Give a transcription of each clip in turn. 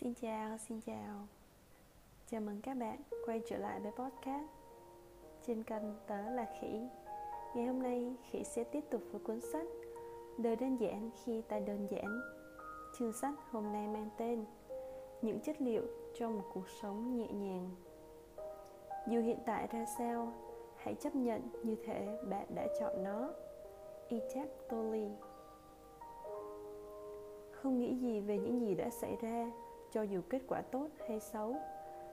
Xin chào, xin chào. Chào mừng các bạn quay trở lại với podcast Trên kênh tớ là Khỉ. Ngày hôm nay Khỉ sẽ tiếp tục với cuốn sách Đời đơn giản khi ta đơn giản. Chương sách hôm nay mang tên Những chất liệu trong một cuộc sống nhẹ nhàng. Dù hiện tại ra sao Hãy chấp nhận như thể bạn đã chọn nó. Itak Tolle. Không nghĩ gì về những gì đã xảy ra cho dù kết quả tốt hay xấu,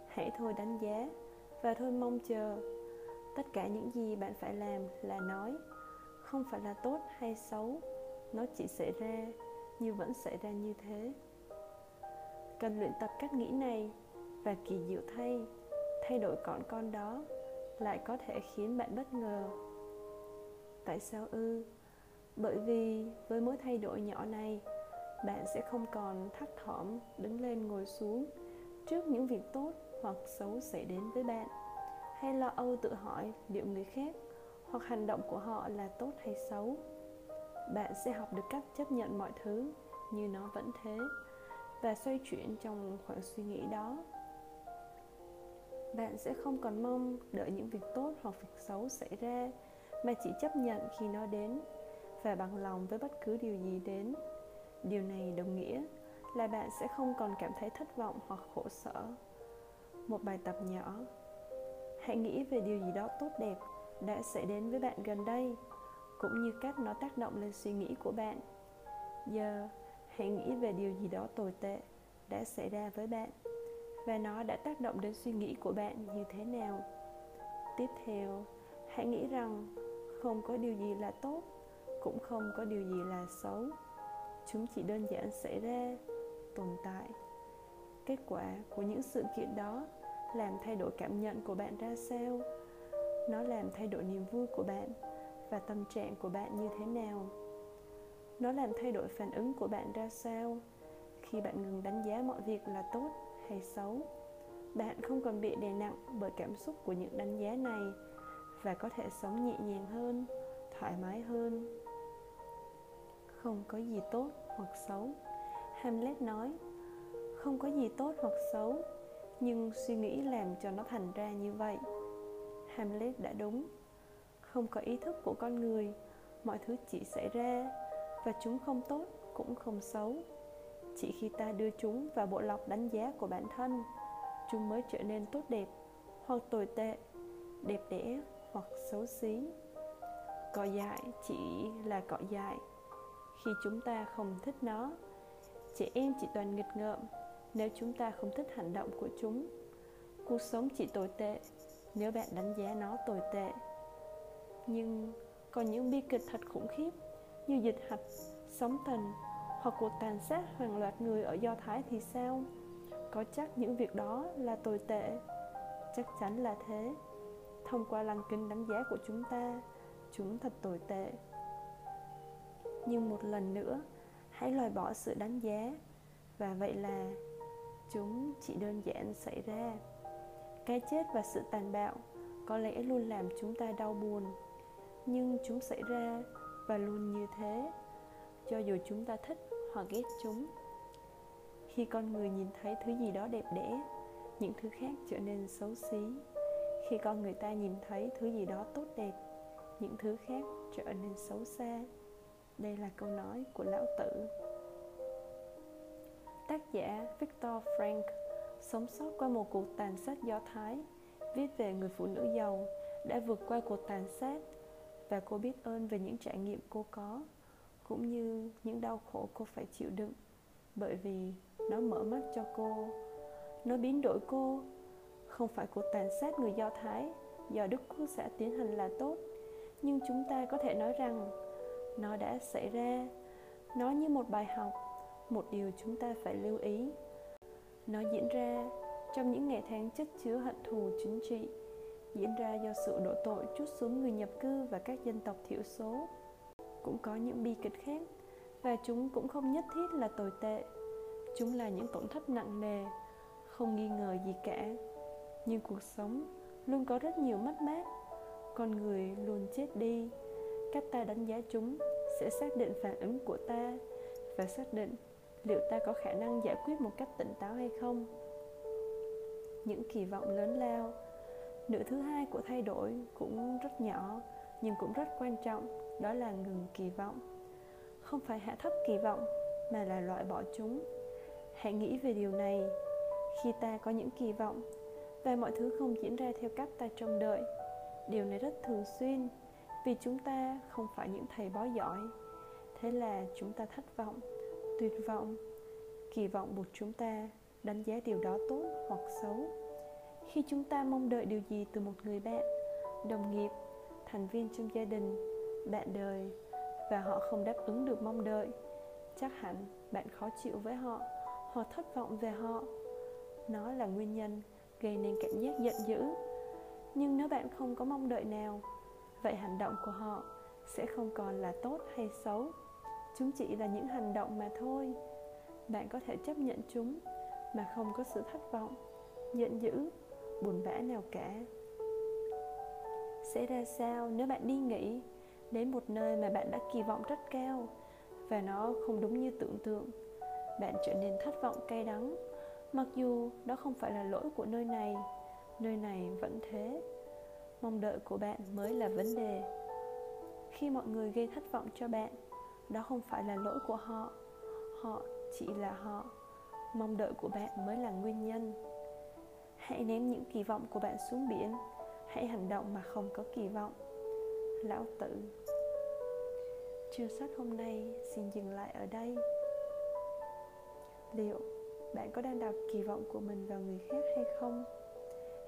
hãy thôi đánh giá và thôi mong chờ. Tất cả những gì bạn phải làm là nói, không phải là tốt hay xấu, nó chỉ xảy ra, như vẫn xảy ra như thế. Cần luyện tập cách nghĩ này và kỳ diệu thay thay đổi con con đó lại có thể khiến bạn bất ngờ. Tại sao ư? Bởi vì với mỗi thay đổi nhỏ này bạn sẽ không còn thắt thỏm đứng lên ngồi xuống trước những việc tốt hoặc xấu xảy đến với bạn. Hay lo âu tự hỏi liệu người khác hoặc hành động của họ là tốt hay xấu. Bạn sẽ học được cách chấp nhận mọi thứ như nó vẫn thế và xoay chuyển trong khoảng suy nghĩ đó. Bạn sẽ không còn mong đợi những việc tốt hoặc việc xấu xảy ra, mà chỉ chấp nhận khi nó đến và bằng lòng với bất cứ điều gì đến điều này đồng nghĩa là bạn sẽ không còn cảm thấy thất vọng hoặc khổ sở. Một bài tập nhỏ, hãy nghĩ về điều gì đó tốt đẹp đã xảy đến với bạn gần đây, cũng như cách nó tác động lên suy nghĩ của bạn. Giờ, hãy nghĩ về điều gì đó tồi tệ đã xảy ra với bạn và nó đã tác động đến suy nghĩ của bạn như thế nào. Tiếp theo, hãy nghĩ rằng không có điều gì là tốt, cũng không có điều gì là xấu chúng chỉ đơn giản xảy ra tồn tại. Kết quả của những sự kiện đó làm thay đổi cảm nhận của bạn ra sao? Nó làm thay đổi niềm vui của bạn và tâm trạng của bạn như thế nào? Nó làm thay đổi phản ứng của bạn ra sao? Khi bạn ngừng đánh giá mọi việc là tốt hay xấu, bạn không còn bị đè nặng bởi cảm xúc của những đánh giá này và có thể sống nhẹ nhàng hơn, thoải mái hơn không có gì tốt hoặc xấu. Hamlet nói, không có gì tốt hoặc xấu, nhưng suy nghĩ làm cho nó thành ra như vậy. Hamlet đã đúng. Không có ý thức của con người, mọi thứ chỉ xảy ra và chúng không tốt cũng không xấu. Chỉ khi ta đưa chúng vào bộ lọc đánh giá của bản thân, chúng mới trở nên tốt đẹp hoặc tồi tệ, đẹp đẽ hoặc xấu xí. Cỏ dại chỉ là cỏ dại khi chúng ta không thích nó. Trẻ em chỉ toàn nghịch ngợm, nếu chúng ta không thích hành động của chúng. Cuộc sống chỉ tồi tệ, nếu bạn đánh giá nó tồi tệ. Nhưng còn những bi kịch thật khủng khiếp, như dịch hạch, sóng thần, hoặc cuộc tàn sát hàng loạt người ở do thái thì sao? Có chắc những việc đó là tồi tệ? Chắc chắn là thế. Thông qua lăng kính đánh giá của chúng ta, chúng thật tồi tệ nhưng một lần nữa, hãy loại bỏ sự đánh giá. Và vậy là chúng chỉ đơn giản xảy ra. Cái chết và sự tàn bạo có lẽ luôn làm chúng ta đau buồn, nhưng chúng xảy ra và luôn như thế, cho dù chúng ta thích hoặc ghét chúng. Khi con người nhìn thấy thứ gì đó đẹp đẽ, những thứ khác trở nên xấu xí. Khi con người ta nhìn thấy thứ gì đó tốt đẹp, những thứ khác trở nên xấu xa đây là câu nói của lão tử. Tác giả Victor Frank sống sót qua một cuộc tàn sát do Thái, viết về người phụ nữ giàu, đã vượt qua cuộc tàn sát và cô biết ơn về những trải nghiệm cô có, cũng như những đau khổ cô phải chịu đựng, bởi vì nó mở mắt cho cô. Nó biến đổi cô. Không phải cuộc tàn sát người do thái, do đức quốc xã tiến hành là tốt, nhưng chúng ta có thể nói rằng nó đã xảy ra. Nó như một bài học, một điều chúng ta phải lưu ý. Nó diễn ra trong những ngày tháng chất chứa hận thù chính trị, diễn ra do sự đổ tội chút xuống người nhập cư và các dân tộc thiểu số. Cũng có những bi kịch khác, và chúng cũng không nhất thiết là tồi tệ. Chúng là những tổn thất nặng nề, không nghi ngờ gì cả. Nhưng cuộc sống luôn có rất nhiều mất mát. Con người luôn chết đi cách ta đánh giá chúng sẽ xác định phản ứng của ta và xác định liệu ta có khả năng giải quyết một cách tỉnh táo hay không. Những kỳ vọng lớn lao, nửa thứ hai của thay đổi cũng rất nhỏ nhưng cũng rất quan trọng, đó là ngừng kỳ vọng. Không phải hạ thấp kỳ vọng mà là loại bỏ chúng. Hãy nghĩ về điều này. Khi ta có những kỳ vọng và mọi thứ không diễn ra theo cách ta trông đợi, điều này rất thường xuyên vì chúng ta không phải những thầy bói giỏi, thế là chúng ta thất vọng, tuyệt vọng, kỳ vọng buộc chúng ta đánh giá điều đó tốt hoặc xấu. Khi chúng ta mong đợi điều gì từ một người bạn, đồng nghiệp, thành viên trong gia đình, bạn đời và họ không đáp ứng được mong đợi, chắc hẳn bạn khó chịu với họ hoặc thất vọng về họ. Nó là nguyên nhân gây nên cảm giác giận dữ. Nhưng nếu bạn không có mong đợi nào vậy hành động của họ sẽ không còn là tốt hay xấu. Chúng chỉ là những hành động mà thôi. Bạn có thể chấp nhận chúng mà không có sự thất vọng, giận dữ, buồn bã nào cả. Sẽ ra sao nếu bạn đi nghỉ đến một nơi mà bạn đã kỳ vọng rất cao và nó không đúng như tưởng tượng? Bạn trở nên thất vọng cay đắng, mặc dù đó không phải là lỗi của nơi này. Nơi này vẫn thế mong đợi của bạn mới là vấn đề. Khi mọi người gây thất vọng cho bạn, đó không phải là lỗi của họ. Họ chỉ là họ. Mong đợi của bạn mới là nguyên nhân. Hãy ném những kỳ vọng của bạn xuống biển. Hãy hành động mà không có kỳ vọng. Lão tử. Chương sách hôm nay, xin dừng lại ở đây. Liệu bạn có đang đặt kỳ vọng của mình vào người khác hay không?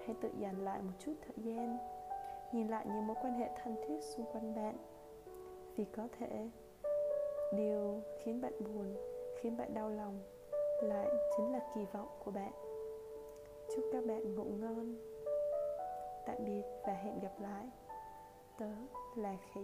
Hãy tự dành lại một chút thời gian nhìn lại những mối quan hệ thân thiết xung quanh bạn. Vì có thể, điều khiến bạn buồn, khiến bạn đau lòng lại chính là kỳ vọng của bạn. Chúc các bạn ngủ ngon. Tạm biệt và hẹn gặp lại. Tớ là khí